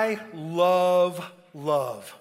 I love love.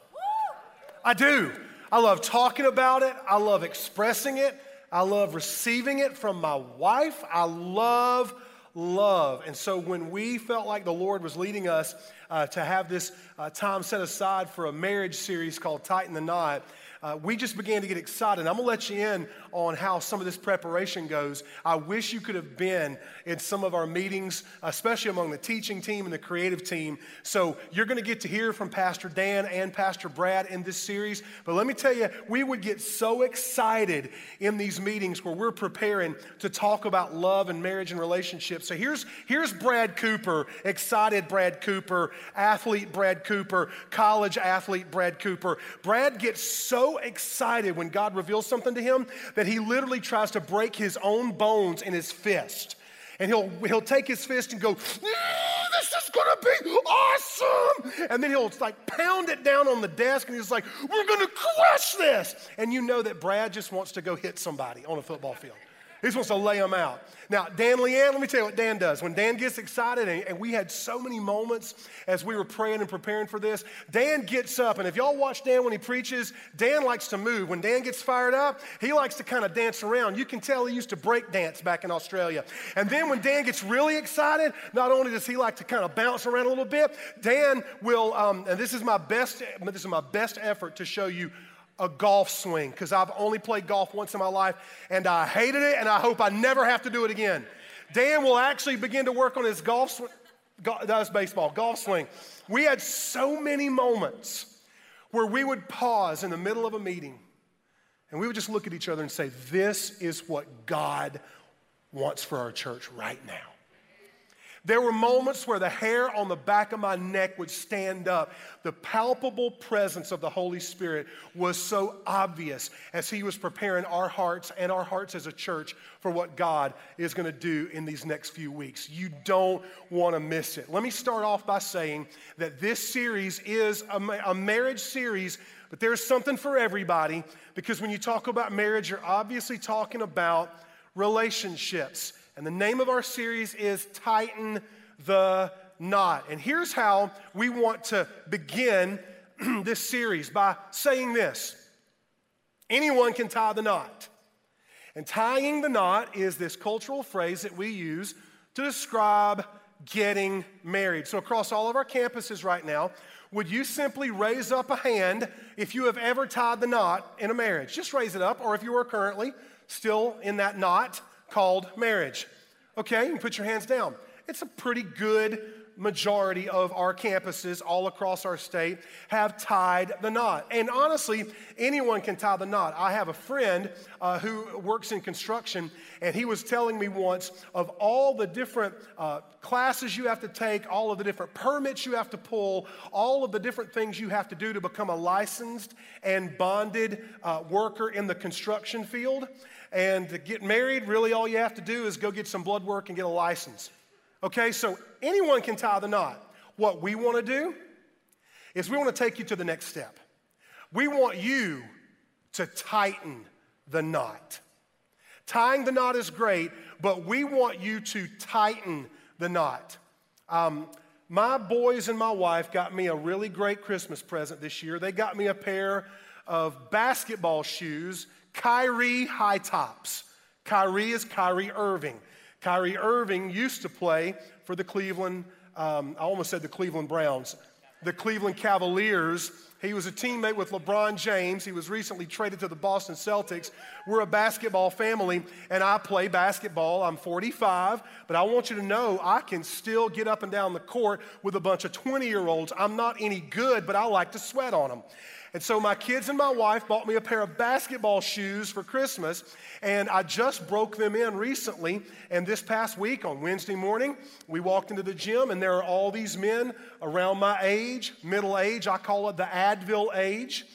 I do. I love talking about it. I love expressing it. I love receiving it from my wife. I love love. And so when we felt like the Lord was leading us uh, to have this uh, time set aside for a marriage series called Tighten the Knot, uh, we just began to get excited. I'm going to let you in on how some of this preparation goes. I wish you could have been in some of our meetings, especially among the teaching team and the creative team. So you're going to get to hear from Pastor Dan and Pastor Brad in this series. But let me tell you, we would get so excited in these meetings where we're preparing to talk about love and marriage and relationships. So here's, here's Brad Cooper, excited Brad Cooper, athlete Brad Cooper, college athlete Brad Cooper. Brad gets so excited when God reveals something to him that he literally tries to break his own bones in his fist. And he'll, he'll take his fist and go, this is gonna be awesome. And then he'll like pound it down on the desk and he's like, we're gonna crush this. And you know that Brad just wants to go hit somebody on a football field. He just wants to lay them out. Now, Dan Lian, let me tell you what Dan does. When Dan gets excited, and, and, we had so many moments as we were praying and preparing for this, Dan gets up. And if y'all watch Dan when he preaches, Dan likes to move. When Dan gets fired up, he likes to kind of dance around. You can tell he used to break dance back in Australia. And then when Dan gets really excited, not only does he like to kind of bounce around a little bit, Dan will, um, and this is my best, this is my best effort to show you a golf swing because I've only played golf once in my life and I hated it and I hope I never have to do it again. Dan will actually begin to work on his golf swing. That's baseball, golf swing. We had so many moments where we would pause in the middle of a meeting and we would just look at each other and say, This is what God wants for our church right now. There were moments where the hair on the back of my neck would stand up. The palpable presence of the Holy Spirit was so obvious as He was preparing our hearts and our hearts as a church for what God is going to do in these next few weeks. You don't want to miss it. Let me start off by saying that this series is a, a marriage series, but there's something for everybody because when you talk about marriage, you're obviously talking about relationships. And the name of our series is Tighten the Knot. And here's how we want to begin this series by saying this anyone can tie the knot. And tying the knot is this cultural phrase that we use to describe getting married. So, across all of our campuses right now, would you simply raise up a hand if you have ever tied the knot in a marriage? Just raise it up, or if you are currently still in that knot called marriage. Okay, you can put your hands down. It's a pretty good majority of our campuses all across our state have tied the knot. And honestly, anyone can tie the knot. I have a friend uh, who works in construction, and he was telling me once of all the different uh, classes you have to take, all of the different permits you have to pull, all of the different things you have to do to become a licensed and bonded uh, worker in the construction field. And to get married, really all you have to do is go get some blood work and get a license. Okay, so anyone can tie the knot. What we want to do is we want to take you to the next step. We want you to tighten the knot. Tying the knot is great, but we want you to tighten the knot. Um, my boys and my wife got me a really great Christmas present this year. They got me a pair of basketball shoes Kyrie High Tops. Kyrie is Kyrie Irving. Kyrie Irving used to play for the Cleveland, um, I almost said the Cleveland Browns, the Cleveland Cavaliers. He was a teammate with LeBron James. He was recently traded to the Boston Celtics. We're a basketball family, and I play basketball. I'm 45, but I want you to know I can still get up and down the court with a bunch of 20 year olds. I'm not any good, but I like to sweat on them. And so my kids and my wife bought me a pair of basketball shoes for Christmas, and I just broke them in recently. And this past week on Wednesday morning, we walked into the gym, and there are all these men around my age, middle age. I call it the Advil age.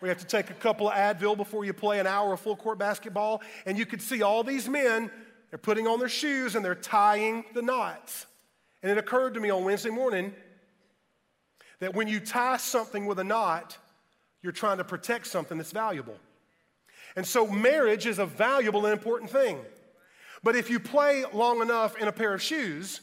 We have to take a couple of Advil before you play an hour of full court basketball. And you could see all these men, they're putting on their shoes and they're tying the knots. And it occurred to me on Wednesday morning that when you tie something with a knot, you're trying to protect something that's valuable. And so, marriage is a valuable and important thing. But if you play long enough in a pair of shoes,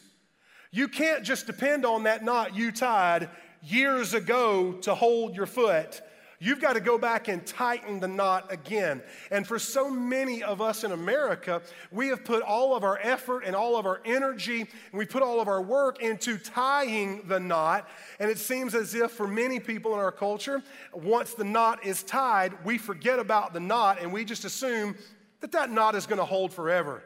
You can't just depend on that knot you tied years ago to hold your foot. You've got to go back and tighten the knot again. And for so many of us in America, we have put all of our effort and all of our energy, and we put all of our work into tying the knot. And it seems as if for many people in our culture, once the knot is tied, we forget about the knot and we just assume that that knot is going to hold forever.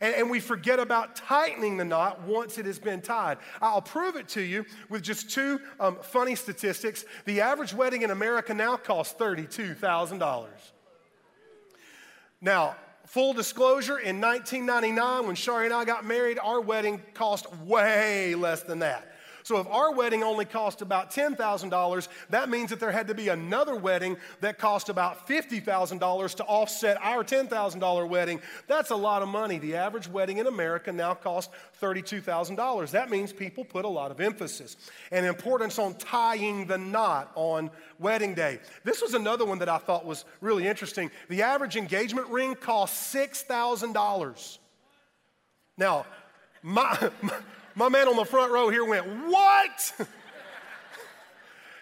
And, and, we forget about tightening the knot once it has been tied. I'll prove it to you with just two um, funny statistics. The average wedding in America now costs $32,000. Now, full disclosure, in 1999, when Sharie and I got married, our wedding cost way less than that. So if our wedding only cost about $10,000, that means that there had to be another wedding that cost about $50,000 to offset our $10,000 wedding. That's a lot of money. The average wedding in America now costs $32,000. That means people put a lot of emphasis and importance on tying the knot on wedding day. This was another one that I thought was really interesting. The average engagement ring costs $6,000. Now, my, my man on the front row here went, What?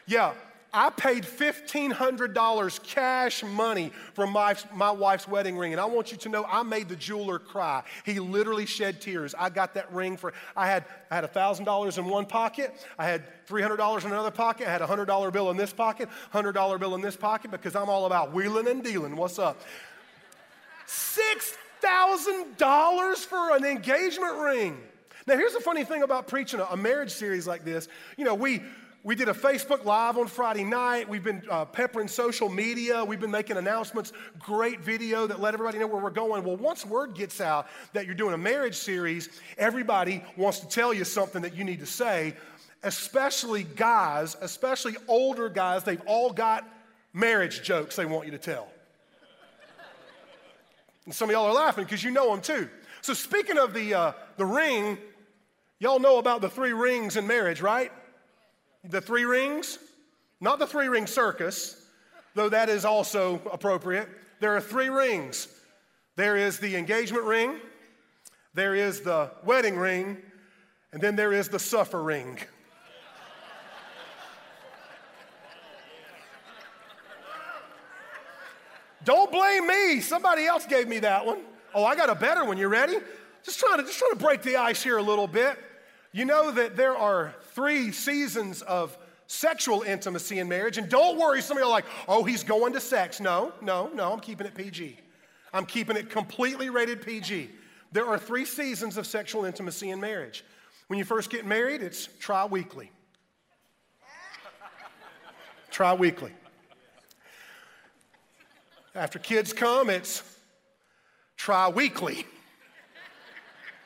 yeah, I paid $1,500 cash money for my, my wife's wedding ring. And I want you to know I made the jeweler cry. He literally shed tears. I got that ring for, I had, I had $1,000 in one pocket. I had $300 in another pocket. I had a $100 bill in this pocket, $100 bill in this pocket because I'm all about wheeling and dealing. What's up? $6,000 for an engagement ring. Now, here's the funny thing about preaching a, marriage series like this. You know, we, we did a Facebook Live on Friday night. We've been uh, peppering social media. We've been making announcements. Great video that let everybody know where we're going. Well, once word gets out that you're doing a marriage series, everybody wants to tell you something that you need to say, especially guys, especially older guys. They've all got marriage jokes they want you to tell. And some of y'all are laughing because you know them too. So, speaking of the, uh, the ring, Y'all know about the three rings in marriage, right? The three rings? Not the three ring circus, though that is also appropriate. There are three rings there is the engagement ring, there is the wedding ring, and then there is the suffer ring. Don't blame me. Somebody else gave me that one. Oh, I got a better one. You ready? Just trying to just trying to break the ice here a little bit. You know that there are three seasons of sexual intimacy in marriage. And don't worry, some of you are like, oh, he's going to sex. No, no, no, I'm keeping it PG. I'm keeping it completely rated PG. There are three seasons of sexual intimacy in marriage. When you first get married, it's tri weekly. tri weekly. After kids come, it's tri weekly,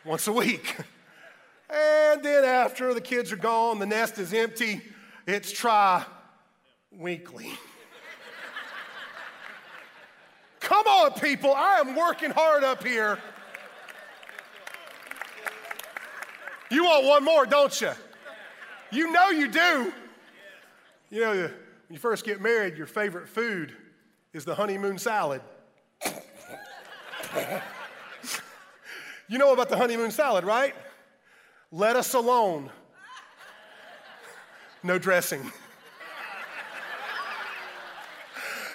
once a week. And then after the kids are gone, the nest is empty, it's tri weekly. Come on, people, I am working hard up here. You want one more, don't you? You know you do. You know, when you first get married, your favorite food is the honeymoon salad. you know about the honeymoon salad, right? Let us alone. No dressing.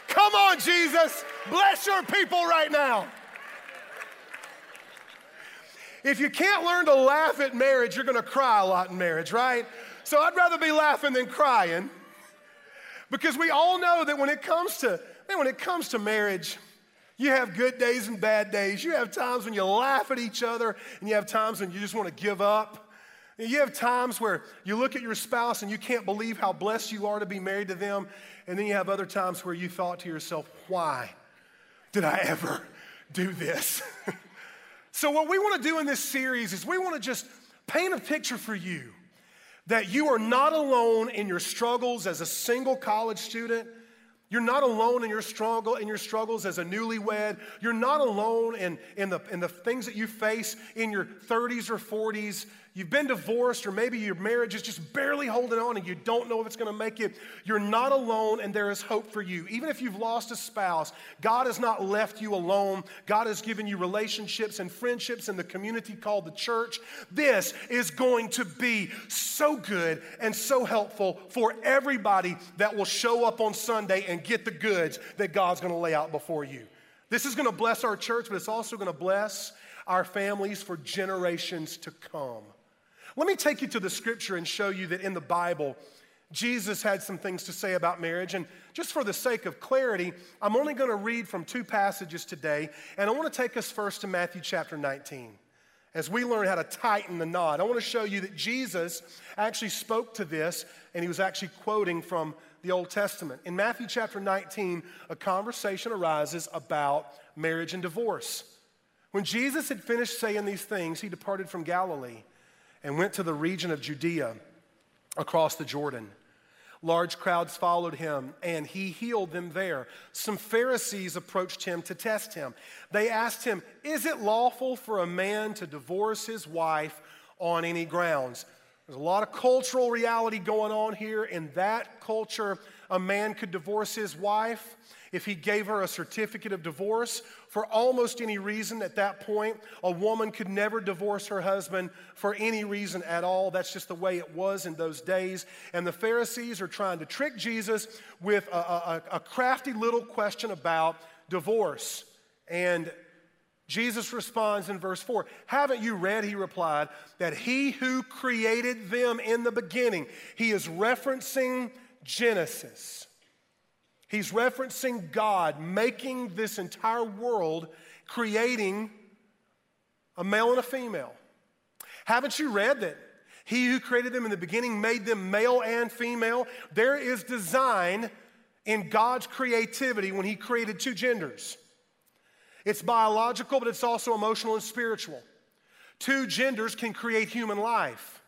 Come on, Jesus. Bless your people right now. If you can't learn to laugh at marriage, you're going to cry a lot in marriage, right? So I'd rather be laughing than crying. Because we all know that when it comes to man, when it comes to marriage, you have good days and bad days. You have times when you laugh at each other, and you have times when you just want to give up. You have times where you look at your spouse and you can't believe how blessed you are to be married to them. And then you have other times where you thought to yourself, why did I ever do this? so, what we want to do in this series is we want to just paint a picture for you that you are not alone in your struggles as a single college student you're not alone in your struggle, in your struggles as a newlywed. You're not alone in, in, the, in the things that you face in your 30s or 40s. You've been divorced, or maybe your marriage is just barely holding on and you don't know if it's going to make it, you're not alone and there is hope for you. Even if you've lost a spouse, God has not left you alone. God has given you relationships and friendships in the community called the church. This is going to be so good and so helpful for everybody that will show up on Sunday and get the goods that God's going to lay out before you. This is going to bless our church, but it's also going to bless our families for generations to come. Let me take you to the scripture and show you that in the Bible, Jesus had some things to say about marriage. And just for the sake of clarity, I'm only going to read from two passages today. And I want to take us first to Matthew chapter 19 as we learn how to tighten the knot. I want to show you that Jesus actually spoke to this, and he was actually quoting from the Old Testament. In Matthew chapter 19, a conversation arises about marriage and divorce. When Jesus had finished saying these things, he departed from Galilee and went to the region of Judea across the Jordan. Large crowds followed him, and he healed them there. Some Pharisees approached him to test him. They asked him, Is it lawful for a man to divorce his wife on any grounds? There's a lot of cultural reality going on here. In that culture, a man could divorce his wife if he gave her a certificate of divorce for almost any reason at that point. A woman could never divorce her husband for any reason at all. That's just the way it was in those days. And the Pharisees are trying to trick Jesus with a, a, a crafty little question about divorce. And Jesus responds in verse 4 Haven't you read, he replied, that he who created them in the beginning, he is referencing Genesis. He's referencing God making this entire world, creating a male and a female. Haven't you read that he who created them in the beginning made them male and female? There is design in God's creativity when he created two genders. It's biological, but it's also emotional and spiritual. Two genders can create human life.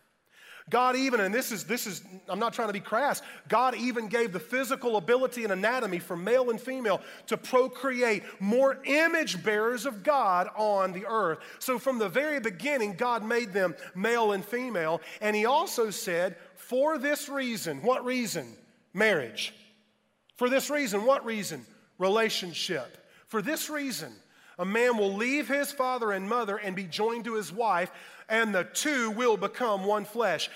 God even, and this is, this is, I'm not trying to be crass, God even gave the physical ability and anatomy for male and female to procreate more image bearers of God on the earth. So from the very beginning, God made them male and female. And He also said, for this reason, what reason? Marriage. For this reason, what reason? Relationship. For this reason, a man will leave his father and mother and be joined to his wife, and the two will become one flesh.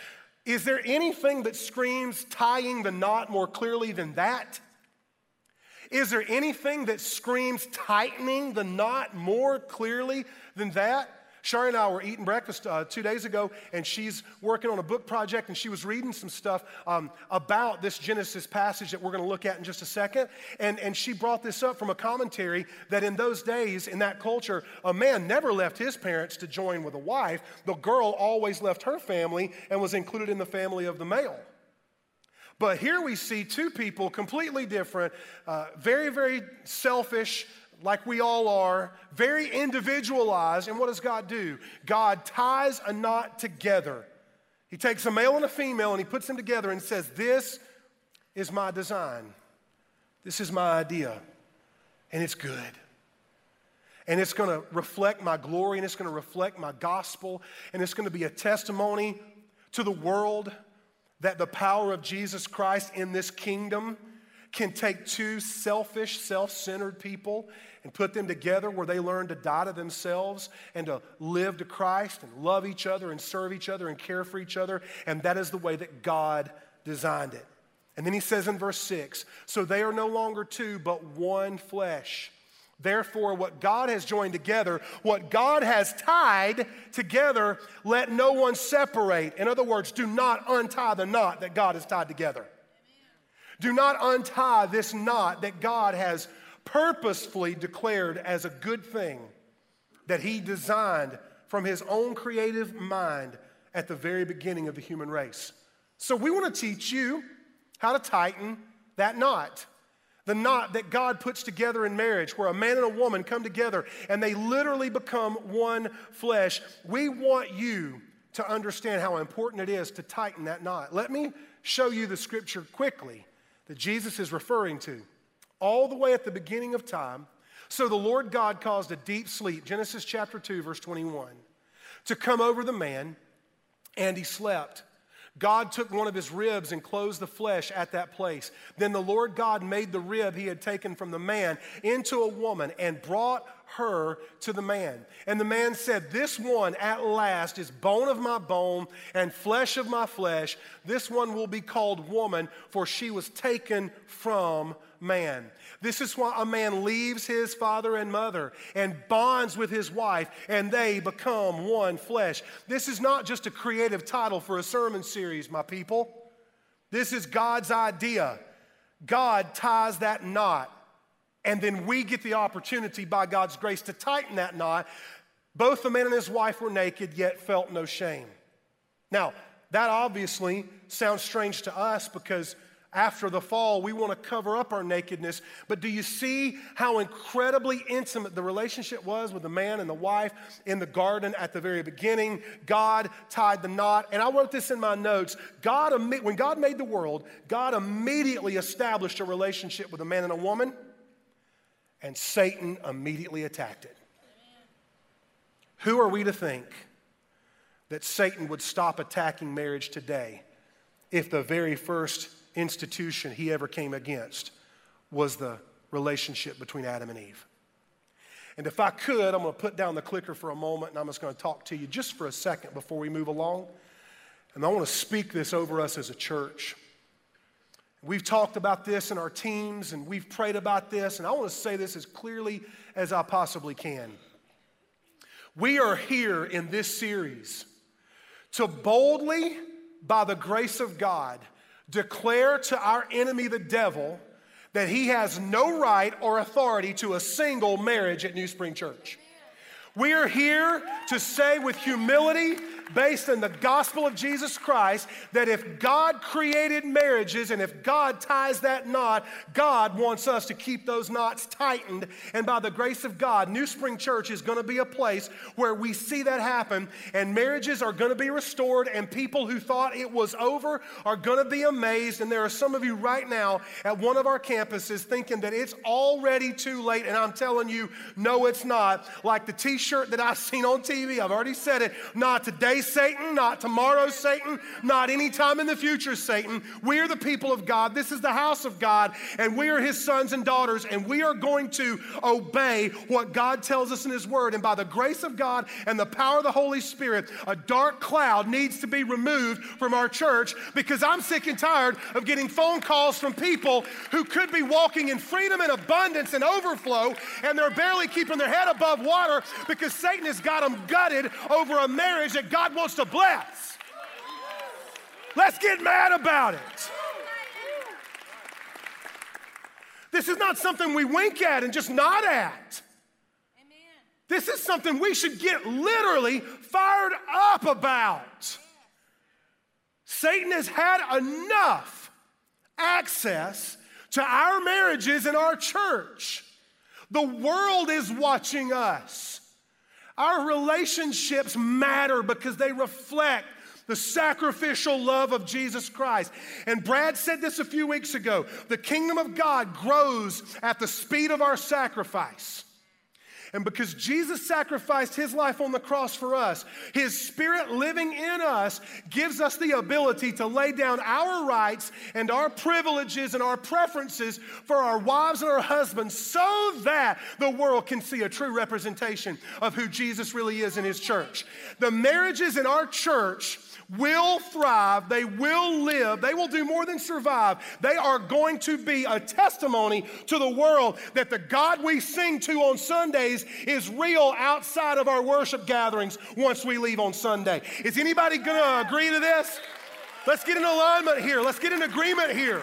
Is there anything that screams tying the knot more clearly than that? Is there anything that screams tightening the knot more clearly than that? Sharie and I were eating breakfast uh, two days ago, and she's working on a book project, and she was reading some stuff um, about this Genesis passage that we're going to look at in just a second. And, and she brought this up from a commentary that in those days, in that culture, a man never left his parents to join with a wife. The girl always left her family and was included in the family of the male. But here we see two people completely different, uh, very, very selfish, like we all are, very individualized. And what does God do? God ties a knot together. He takes a male and a female and he puts them together and says, This is my design. This is my idea. And it's good. And it's going to reflect my glory and it's going to reflect my gospel. And it's going to be a testimony to the world that the power of Jesus Christ in this kingdom can take two selfish, self centered people and put them together where they learn to die to themselves and to live to Christ and love each other and serve each other and care for each other. And that is the way that God designed it. And then he says in verse 6 So they are no longer two, but one flesh. Therefore, what God has joined together, what God has tied together, let no one separate. In other words, do not untie the knot that God has tied together. Do not untie this knot that God has purposefully declared as a good thing that he designed from his own creative mind at the very beginning of the human race. So, we want to teach you how to tighten that knot. The knot that God puts together in marriage, where a man and a woman come together and they literally become one flesh. We want you to understand how important it is to tighten that knot. Let me show you the scripture quickly that Jesus is referring to all the way at the beginning of time. So the Lord God caused a deep sleep, Genesis chapter 2, verse 21, to come over the man, and he slept. God took one of his ribs and closed the flesh at that place. Then the Lord God made the rib he had taken from the man into a woman and brought her to the man. And the man said, This one at last is bone of my bone and flesh of my flesh. This one will be called woman, for she was taken from man. This is why a man leaves his father and mother and bonds with his wife, and they become one flesh. This is not just a creative title for a sermon series, my people. This is God's idea. God ties that knot, and then we get the opportunity by God's grace to tighten that knot. Both the man and his wife were naked, yet felt no shame. Now, that obviously sounds strange to us because after the fall, we want to cover up our nakedness. But do you see how incredibly intimate the relationship was with the man and the wife in the garden at the very beginning? God tied the knot. And I wrote this in my notes. God, when God made the world, God immediately established a relationship with a man and a woman, and Satan immediately attacked it. Who are we to think that Satan would stop attacking marriage today if the very first institution he ever came against was the relationship between Adam and Eve. And if I could, I'm going to put down the clicker for a moment and I'm just going to talk to you just for a second before we move along. And I want to speak this over us as a church. We've talked about this in our teams and we've prayed about this, and I want to say this as clearly as I possibly can. We are here in this series to boldly, by the grace of God, declare to our enemy, the devil, that he has no right or authority to a single marriage at NewSpring Church. We are here to say with humility based on the gospel of Jesus Christ that if God created marriages and if God ties that knot, God wants us to keep those knots tightened. And by the grace of God, NewSpring Church is going to be a place where we see that happen and marriages are going to be restored and people who thought it was over are going to be amazed. And there are some of you right now at one of our campuses thinking that it's already too late. And I'm telling you, no, it's not. Like the t shirt that I've seen on TV, I've already said it, not today Satan, not tomorrow, Satan, not anytime in the future, Satan. We are the people of God. This is the house of God, and we are his sons and daughters, and we are going to obey what God tells us in his word. And by the grace of God and the power of the Holy Spirit, a dark cloud needs to be removed from our church because I'm sick and tired of getting phone calls from people who could be walking in freedom and abundance and overflow, and they're barely keeping their head above water because Satan has got them gutted over a marriage that God wants to bless. Let's get mad about it. This is not something we wink at and just nod at. This is something we should get literally fired up about. Satan has had enough access to our marriages and our church. The world is watching us. Our relationships matter because they reflect the sacrificial love of Jesus Christ. And Brad said this a few weeks ago the kingdom of God grows at the speed of our sacrifice. And because Jesus sacrificed his life on the cross for us, his spirit living in us gives us the ability to lay down our rights and our privileges and our preferences for our wives and our husbands so that the world can see a true representation of who Jesus really is in his church. The marriages in our church will thrive, they will live, they will do more than survive. They are going to be a testimony to the world that the God we sing to on Sundays is real outside of our worship gatherings once we leave on Sunday. Is anybody going to agree to this? Let's get in alignment here. Let's get in agreement here.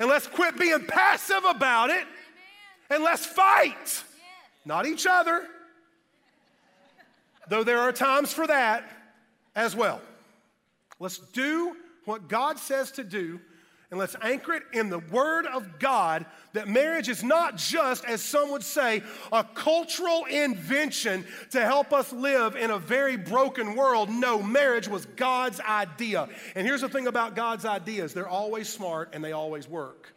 And let's quit being passive about it and let's fight. Not each other, though there are times for that as well. Let's do what God says to do, and let's anchor it in the Word of God that marriage is not just, as some would say, a cultural invention to help us live in a very broken world. No, marriage was God's idea. And here's the thing about God's ideas they're always smart and they always work.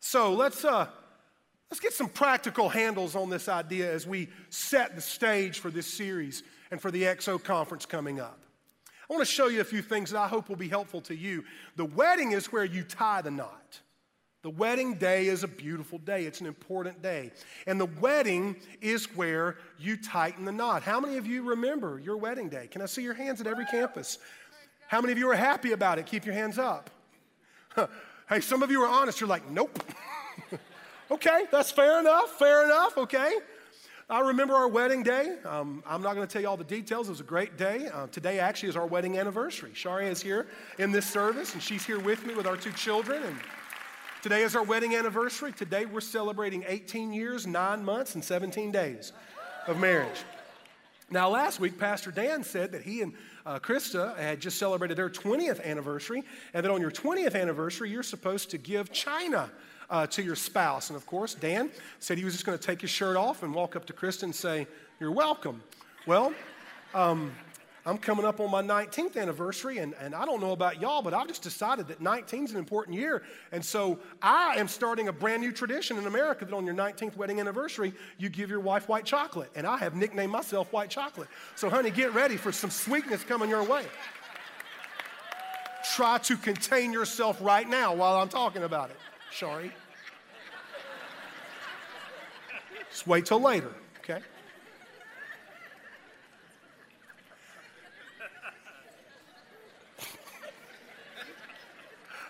So let's, uh, Let's get some practical handles on this idea as we set the stage for this series and for the XO conference coming up. I want to show you a few things that I hope will be helpful to you. The wedding is where you tie the knot. The wedding day is a beautiful day. It's an important day. And the wedding is where you tighten the knot. How many of you remember your wedding day? Can I see your hands at every campus? How many of you are happy about it? Keep your hands up. hey, some of you are honest. You're like, nope. okay, that's fair enough. Fair enough. Okay. I remember our wedding day. Um, I'm not going to tell you all the details. It was a great day. Uh, today actually is our wedding anniversary. Sharie is here in this service, and she's here with me with our two children. And Today is our wedding anniversary. Today we're celebrating 18 years, 9 months, and 17 days of marriage. Now, last week, Pastor Dan said that he and uh, Krista had just celebrated their 20th anniversary, and that on your 20th anniversary, you're supposed to give China uh, to your spouse. And of course, Dan said he was just going to take his shirt off and walk up to Krista and say, You're welcome. Well, um, I'm coming up on my 19th anniversary, and, and I don't know about y'all, but I've just decided that 19 is an important year. And so I am starting a brand new tradition in America that on your 19th wedding anniversary, you give your wife white chocolate. And I have nicknamed myself White Chocolate. So, honey, get ready for some sweetness coming your way. Try to contain yourself right now while I'm talking about it. Sorry. Just wait till later, okay?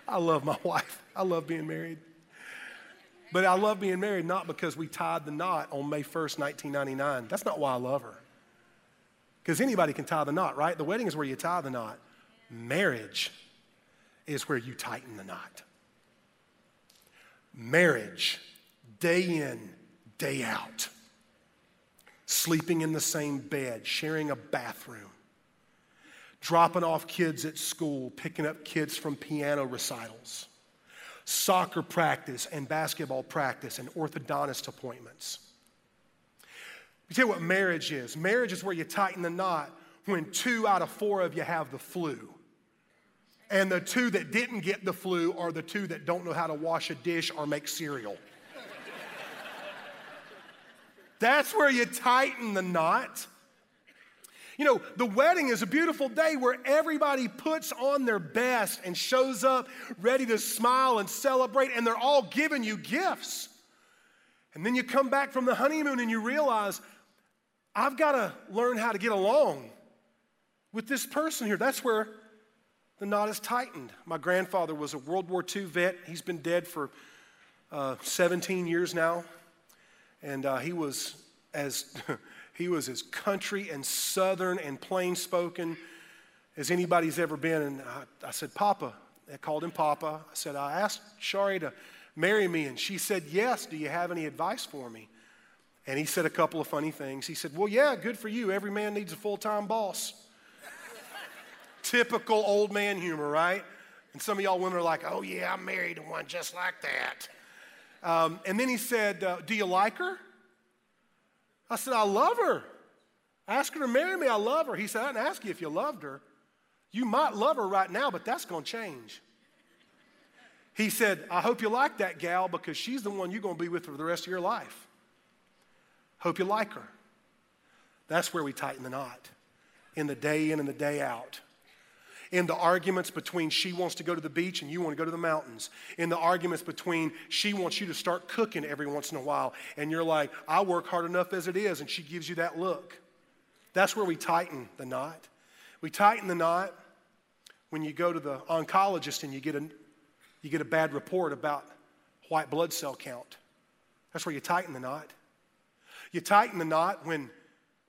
I love my wife. I love being married. But I love being married not because we tied the knot on May 1st, 1999. That's not why I love her. Because anybody can tie the knot, right? The wedding is where you tie the knot. Marriage is where you tighten the knot. Marriage, day in, day out. Sleeping in the same bed, sharing a bathroom dropping off kids at school, picking up kids from piano recitals, soccer practice and basketball practice, and orthodontist appointments. You tell you what marriage is marriage is where you tighten the knot when two out of four of you have the flu. And the two that didn't get the flu are the two that don't know how to wash a dish or make cereal. That's where you tighten the knot. You know, the wedding is a beautiful day where everybody puts on their best and shows up ready to smile and celebrate, and they're all giving you gifts. And then you come back from the honeymoon and you realize, I've got to learn how to get along with this person here. That's where the knot is tightened. My grandfather was a World War II vet. He's been dead for uh, 17 years now. And uh, he was as He was as country and southern and plain spoken as anybody's ever been. And I, I said, Papa, I called him Papa. I said, I asked Sharie to marry me, and she said, Yes. Do you have any advice for me? And he said a couple of funny things. He said, Well, yeah, good for you. Every man needs a full time boss. Typical old man humor, right? And some of y'all women are like, Oh, yeah, I'm married to one just like that. Um, and then he said, uh, Do you like her? I said, I love her. Ask her to marry me. I love her. He said, I didn't ask you if you loved her. You might love her right now, but that's going to change. He said, I hope you like that gal because she's the one you're going to be with for the rest of your life. Hope you like her. That's where we tighten the knot in the day in and the day out in the arguments between she wants to go to the beach and you want to go to the mountains, in the arguments between she wants you to start cooking every once in a while, and you're like, I work hard enough as it is, and she gives you that look. That's where we tighten the knot. We tighten the knot when you go to the oncologist and you get a, you get a bad report about white blood cell count. That's where you tighten the knot. You tighten the knot when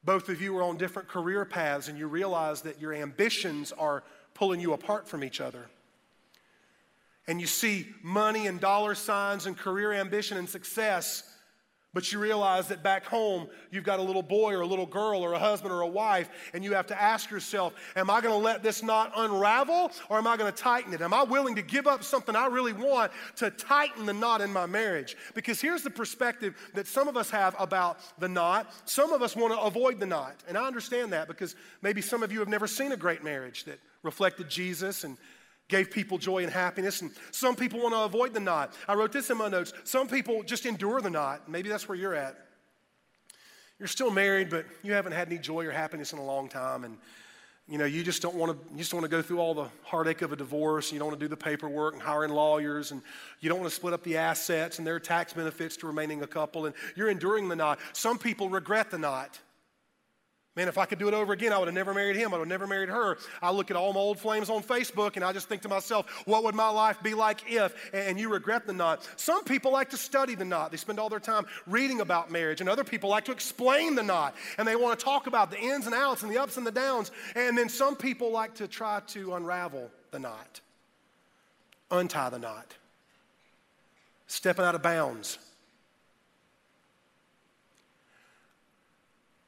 both of you are on different career paths and you realize that your ambitions are pulling you apart from each other. And you see money and dollar signs and career ambition and success, but you realize that back home you've got a little boy or a little girl or a husband or a wife, and you have to ask yourself, Am I going to let this knot unravel or am I going to tighten it? Am I willing to give up something I really want to tighten the knot in my marriage? Because here's the perspective that some of us have about the knot. Some of us want to avoid the knot. And I understand that because maybe some of you have never seen a great marriage that reflected Jesus and gave people joy and happiness, and some people want to avoid the knot. I wrote this in my notes. Some people just endure the knot. Maybe that's where you're at. You're still married, but you haven't had any joy or happiness in a long time, and you know, you just don't want to, you just want to go through all the heartache of a divorce. You don't want to do the paperwork and hiring lawyers, and you don't want to split up the assets and their tax benefits to remaining a couple, and you're enduring the knot. Some people regret the knot. Man, if I could do it over again, I would have never married him. I would have never married her. I look at all my old flames on Facebook and I just think to myself, what would my life be like if? And you regret the knot. Some people like to study the knot. They spend all their time reading about marriage. And other people like to explain the knot. And they want to talk about the ins and outs and the ups and the downs. And then some people like to try to unravel the knot, untie the knot, stepping out of bounds.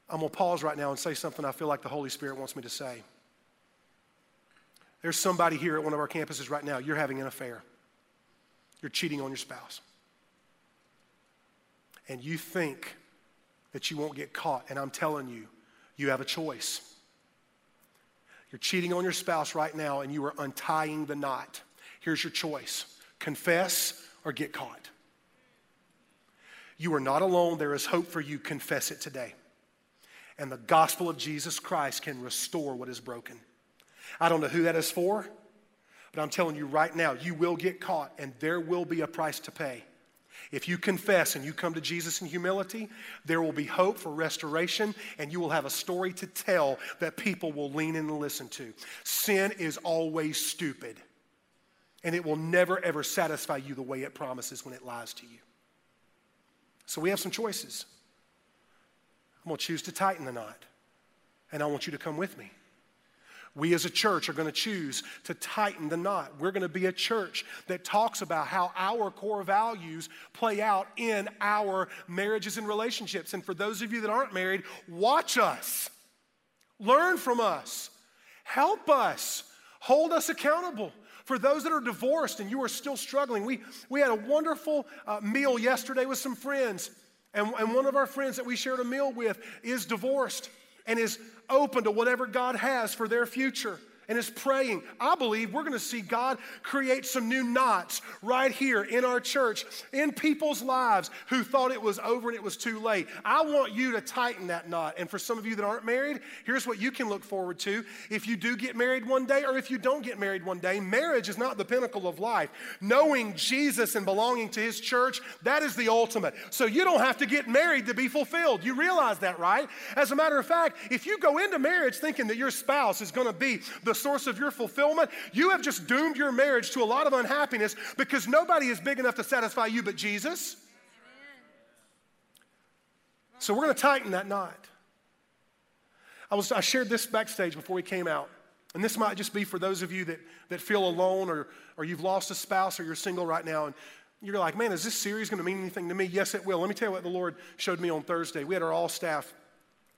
I'm going to pause right now and say something I feel like the Holy Spirit wants me to say. There's somebody here at one of our campuses right now, you're having an affair. You're cheating on your spouse. And you think that you won't get caught. And I'm telling you, you have a choice. You're cheating on your spouse right now and you are untying the knot. Here's your choice confess or get caught. You are not alone. There is hope for you. Confess it today and the gospel of Jesus Christ can restore what is broken. I don't know who that is for, but I'm telling you right now, you will get caught and there will be a price to pay. If you confess and you come to Jesus in humility, there will be hope for restoration and you will have a story to tell that people will lean in and listen to. Sin is always stupid and it will never ever satisfy you the way it promises when it lies to you. So we have some choices. I'm going to choose to tighten the knot. And I want you to come with me. We as a church are going to choose to tighten the knot. We're going to be a church that talks about how our core values play out in our marriages and relationships. And for those of you that aren't married, watch us, learn from us, help us, hold us accountable. For those that are divorced and you are still struggling, we, we had a wonderful uh, meal yesterday with some friends. And, and one of our friends that we shared a meal with is divorced and is open to whatever God has for their future and is praying. I believe we're going to see God create some new knots right here in our church, in people's lives who thought it was over and it was too late. I want you to tighten that knot. And for some of you that aren't married, here's what you can look forward to. If you do get married one day or if you don't get married one day, marriage is not the pinnacle of life. Knowing Jesus and belonging to his church, that is the ultimate. So you don't have to get married to be fulfilled. You realize that, right? As a matter of fact, if you go into marriage thinking that your spouse is going to be the source of your fulfillment, you have just doomed your marriage to a lot of unhappiness because nobody is big enough to satisfy you but Jesus. So we're going to tighten that knot. I, was, I shared this backstage before we came out. And this might just be for those of you that, that feel alone or, or you've lost a spouse or you're single right now. And you're like, man, is this series going to mean anything to me? Yes, it will. Let me tell you what the Lord showed me on Thursday. We had our all staff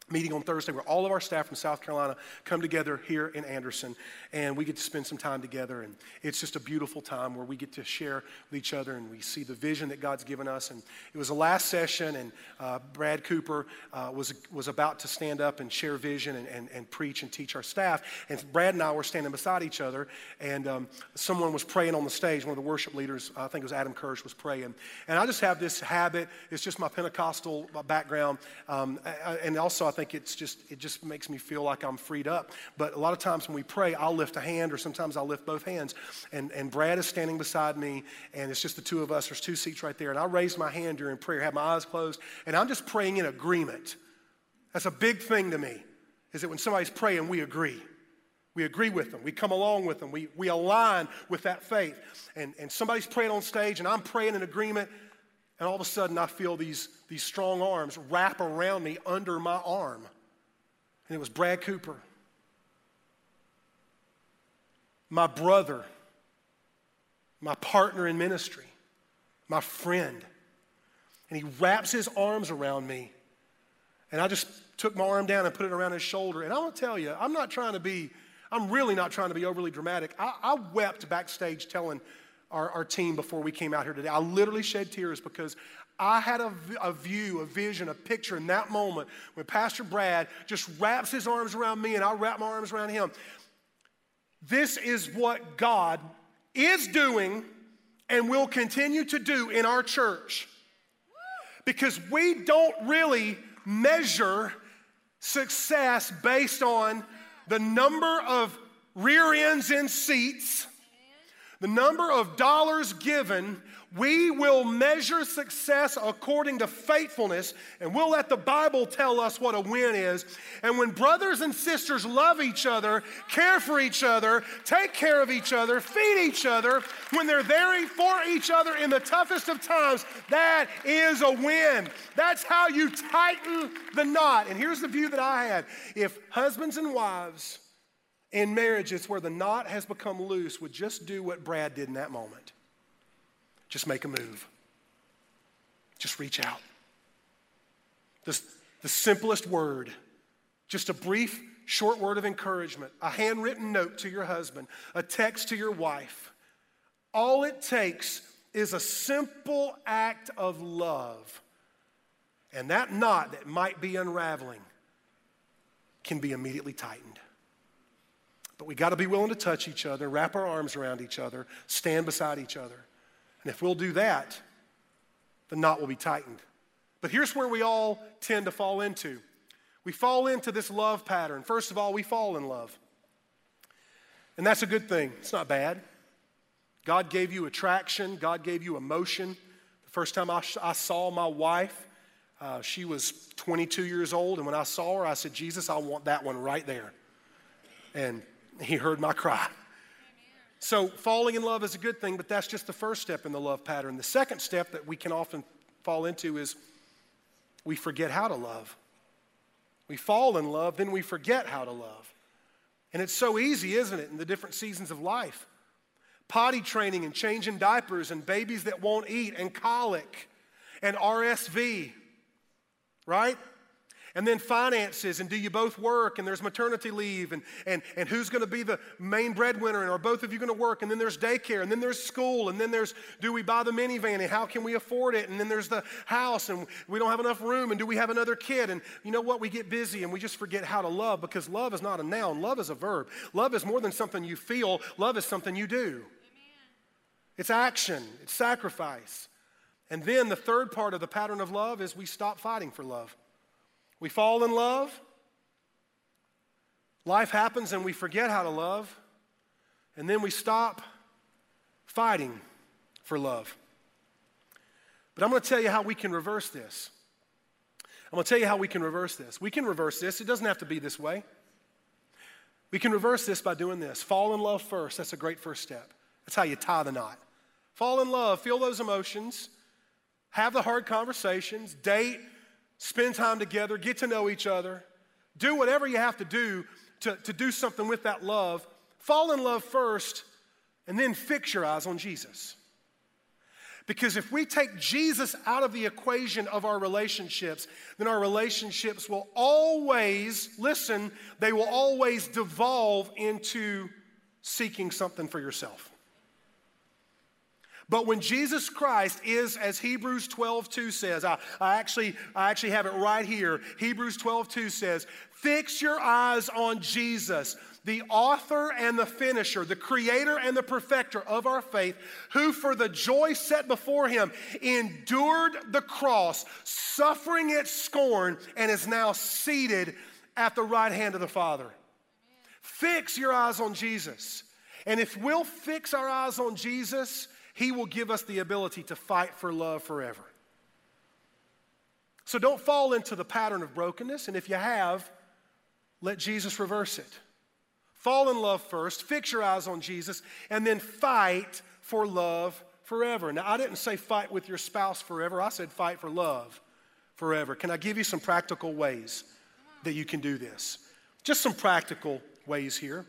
meeting on Thursday where all of our staff from South Carolina come together here in Anderson and we get to spend some time together and it's just a beautiful time where we get to share with each other and we see the vision that God's given us and it was the last session and uh, Brad Cooper uh, was, was about to stand up and share vision and, and, and, preach and teach our staff and Brad and I were standing beside each other and um, someone was praying on the stage one of the worship leaders I think it was Adam Kirsch was praying and I just have this habit it's just my Pentecostal background um, and also I think it's just, it just makes me feel like I'm freed up. But a lot of times when we pray, I'll lift a hand or sometimes I'll lift both hands. And, and Brad is standing beside me and it's just the two of us. There's two seats right there. And I raise my hand during prayer, have my eyes closed, and I'm just praying in agreement. That's a big thing to me, is that when somebody's praying, we agree. We agree with them. We come along with them. We, we align with that faith. And, and somebody's praying on stage, and I'm praying in agreement. And all of a sudden, I feel these, these strong arms wrap around me under my arm. And it was Brad Cooper, my brother, my partner in ministry, my friend. And he wraps his arms around me. And I just took my arm down and put it around his shoulder. And I want to tell you, I'm not trying to be, I'm really not trying to be overly dramatic. I, I wept backstage telling our, our team before we came out here today. I literally shed tears because I had a, a, view, a vision, a picture in that moment when Pastor Brad just wraps his arms around me and I wrap my arms around him. This is what God is doing and will continue to do in our church because we don't really measure success based on the number of rear ends in seats, the number of dollars given, we will measure success according to faithfulness, and we'll let the Bible tell us what a win is. And when brothers and sisters love each other, care for each other, take care of each other, feed each other, when they're there for each other in the toughest of times, that is a win. That's how you tighten the knot. And here's the view that I had if husbands and wives in marriage, it's where the knot has become loose would just do what Brad did in that moment just make a move. Just reach out. The, the simplest word, just a brief, short word of encouragement, a handwritten note to your husband, a text to your wife. All it takes is a simple act of love. And that knot that might be unraveling can be immediately tightened. But we got to be willing to touch each other, wrap our arms around each other, stand beside each other. And if we'll do that, the knot will be tightened. But here's where we all tend to fall into we fall into this love pattern. First of all, we fall in love. And that's a good thing, it's not bad. God gave you attraction, God gave you emotion. The first time I, I saw my wife, uh, she was 22 years old, and when I saw her, I said, Jesus, I want that one right there. And he heard my cry. So, falling in love is a good thing, but that's just the first step in the love pattern. The second step that we can often fall into is we forget how to love. We fall in love, then we forget how to love. And it's so easy, isn't it, in the different seasons of life? Potty training and changing diapers and babies that won't eat and colic and RSV, right? And then finances, and do you both work? And there's maternity leave, and, and, and who's going to be the main breadwinner? And are both of you going to work? And then there's daycare, and then there's school, and then there's do we buy the minivan, and how can we afford it? And then there's the house, and we don't have enough room, and do we have another kid? And you know what? We get busy and we just forget how to love because love is not a noun, love is a verb. Love is more than something you feel, love is something you do. Amen. It's action, it's sacrifice. And then the third part of the pattern of love is we stop fighting for love. We fall in love. Life happens and we forget how to love. And then we stop fighting for love. But I'm going to tell you how we can reverse this. I'm going to tell you how we can reverse this. We can reverse this. It doesn't have to be this way. We can reverse this by doing this. Fall in love first. That's a great first step. That's how you tie the knot. Fall in love, feel those emotions, have the hard conversations, date, spend time together, get to know each other, do whatever you have to do to, to do something with that love. Fall in love first, and then fix your eyes on Jesus. Because if we take Jesus out of the equation of our relationships, then our relationships will always, listen, they will always devolve into seeking something for yourself. But when Jesus Christ is, as Hebrews 12 2 says, I, I, actually, I actually have it right here. Hebrews 12 2 says, Fix your eyes on Jesus, the author and the finisher, the creator and the perfecter of our faith, who for the joy set before him endured the cross, suffering its scorn, and is now seated at the right hand of the Father. Fix your eyes on Jesus. And if we'll fix our eyes on Jesus, he will give us the ability to fight for love forever. So don't fall into the pattern of brokenness, and if you have, let Jesus reverse it. Fall in love first, fix your eyes on Jesus, and then fight for love forever. Now, I didn't say fight with your spouse forever, I said fight for love forever. Can I give you some practical ways that you can do this? Just some practical ways here.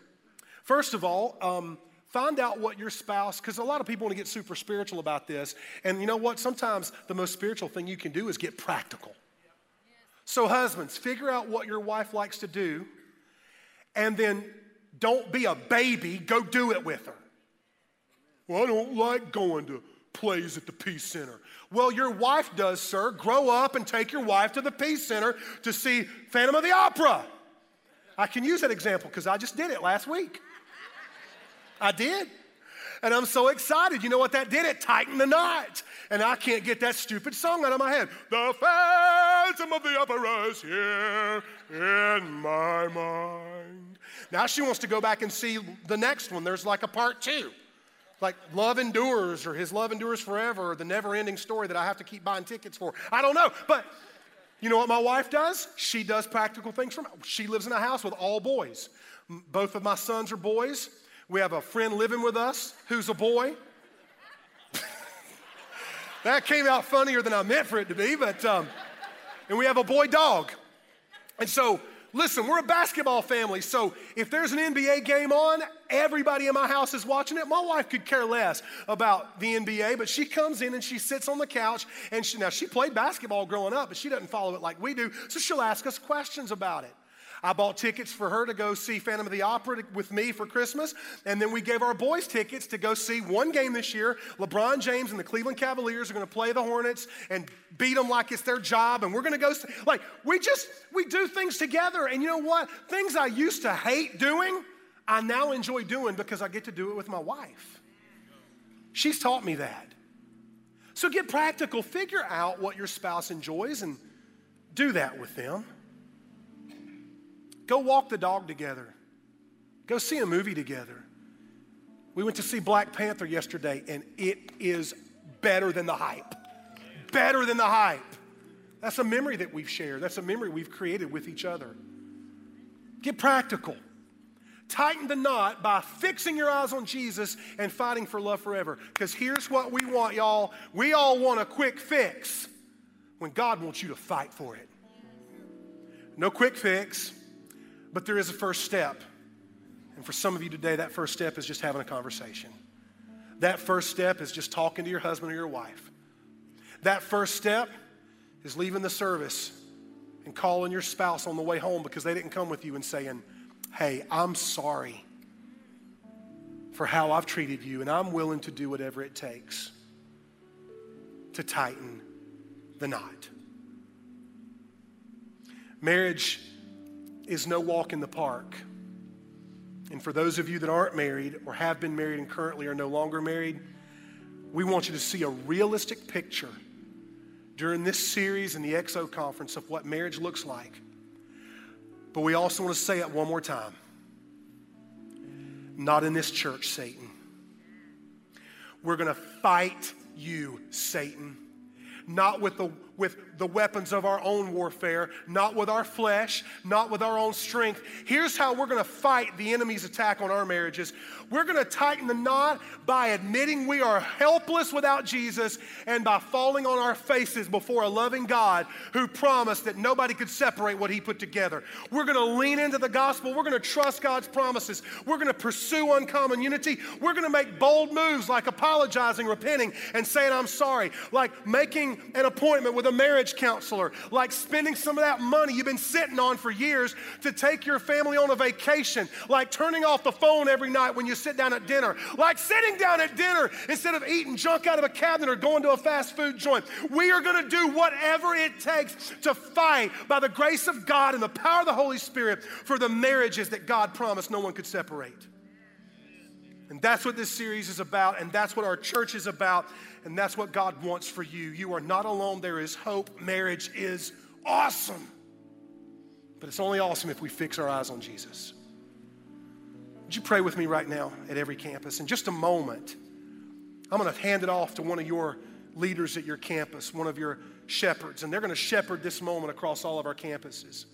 First of all, um, Find out what your spouse, because a lot of people want to get super spiritual about this. And you know what? Sometimes the most spiritual thing you can do is get practical. So, husbands, figure out what your wife likes to do, and then don't be a baby, go do it with her. Well, I don't like going to plays at the Peace Center. Well, your wife does, sir. Grow up and take your wife to the Peace Center to see Phantom of the Opera. I can use that example because I just did it last week. I did. And I'm so excited. You know what that did? It tightened the knot. And I can't get that stupid song out of my head. The Phantom of the Opera is here in my mind. Now she wants to go back and see the next one. There's like a part two. Like Love Endures or His Love Endures Forever or the never ending story that I have to keep buying tickets for. I don't know. But you know what my wife does? She does practical things for me. She lives in a house with all boys. Both of my sons are boys. We have a friend living with us who's a boy. that came out funnier than I meant for it to be, but, um, and we have a boy dog. And so, listen, we're a basketball family. So if there's an NBA game on, everybody in my house is watching it. My wife could care less about the NBA, but she comes in and she sits on the couch. And she, now she played basketball growing up, but she doesn't follow it like we do. So she'll ask us questions about it. I bought tickets for her to go see Phantom of the Opera with me for Christmas. And then we gave our boys tickets to go see one game this year. LeBron James and the Cleveland Cavaliers are going to play the Hornets and beat them like it's their job. And we're going to go, see, like, we just, we do things together. And you know what? Things I used to hate doing, I now enjoy doing because I get to do it with my wife. She's taught me that. So get practical. Figure out what your spouse enjoys and do that with them. Go walk the dog together. Go see a movie together. We went to see Black Panther yesterday, and it is better than the hype. Better than the hype. That's a memory that we've shared. That's a memory we've created with each other. Get practical. Tighten the knot by fixing your eyes on Jesus and fighting for love forever. Because here's what we want, y'all. We all want a quick fix when God wants you to fight for it. No quick fix. But there is a first step. And for some of you today, that first step is just having a conversation. That first step is just talking to your husband or your wife. That first step is leaving the service and calling your spouse on the way home because they didn't come with you and saying, Hey, I'm sorry for how I've treated you, and I'm willing to do whatever it takes to tighten the knot. Marriage is no walk in the park. And for those of you that aren't married or have been married and currently are no longer married, we want you to see a realistic picture during this series and the EXO conference of what marriage looks like. But we also want to say it one more time. Not in this church, Satan. We're going to fight you, Satan. Not with the with the weapons of our own warfare, not with our flesh, not with our own strength. Here's how we're to fight the enemy's attack on our marriages. We're to tighten the knot by admitting we are helpless without Jesus and by falling on our faces before a loving God who promised that nobody could separate what he put together. We're to lean into the gospel. We're to trust God's promises. We're to pursue uncommon unity. We're to make bold moves like apologizing, repenting, and saying, I'm sorry, like making an appointment with marriage counselor, like spending some of that money you've been sitting on for years to take your family on a vacation, like turning off the phone every night when you sit down at dinner, like sitting down at dinner instead of eating junk out of a cabinet or going to a fast food joint. We are going to do whatever it takes to fight by the grace of God and the power of the Holy Spirit for the marriages that God promised no one could separate. And that's what this series is about, and that's what our church is about. And that's what God wants for you. You are not alone. There is hope. Marriage is awesome. But it's only awesome if we fix our eyes on Jesus. Would you pray with me right now at every campus? In just a moment, I'm going to hand it off to one of your leaders at your campus, one of your shepherds, and they're going to shepherd this moment across all of our campuses.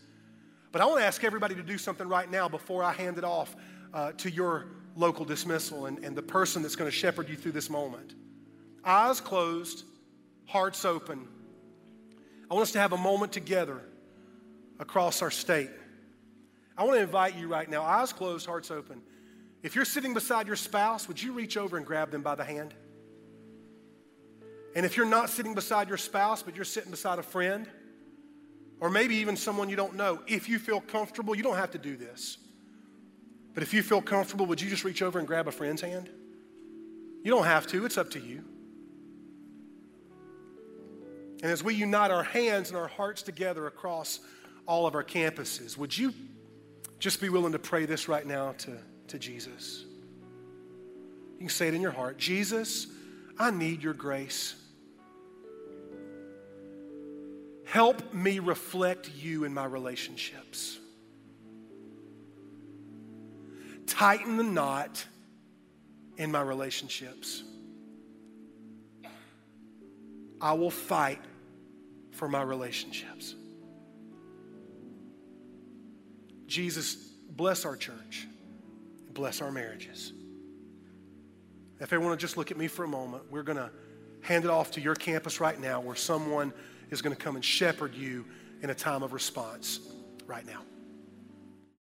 But I want to ask everybody to do something right now before I hand it off uh, to your local dismissal and, and the person that's going to shepherd you through this moment eyes closed, hearts open. I want us to have a moment together across our state. I want to invite you right now, eyes closed, hearts open. If you're sitting beside your spouse, would you reach over and grab them by the hand? And if you're not sitting beside your spouse, but you're sitting beside a friend, or maybe even someone you don't know, if you feel comfortable, you don't have to do this. But if you feel comfortable, would you just reach over and grab a friend's hand? You don't have to, it's up to you. And as we unite our hands and our hearts together across all of our campuses, would you just be willing to pray this right now to, to Jesus? You can say it in your heart Jesus, I need your grace. Help me reflect you in my relationships. Tighten the knot in my relationships. I will fight for my relationships. Jesus, bless our church, bless our marriages. If everyone will just look at me for a moment, we're going to hand it off to your campus right now where someone is going to come and shepherd you in a time of response right now.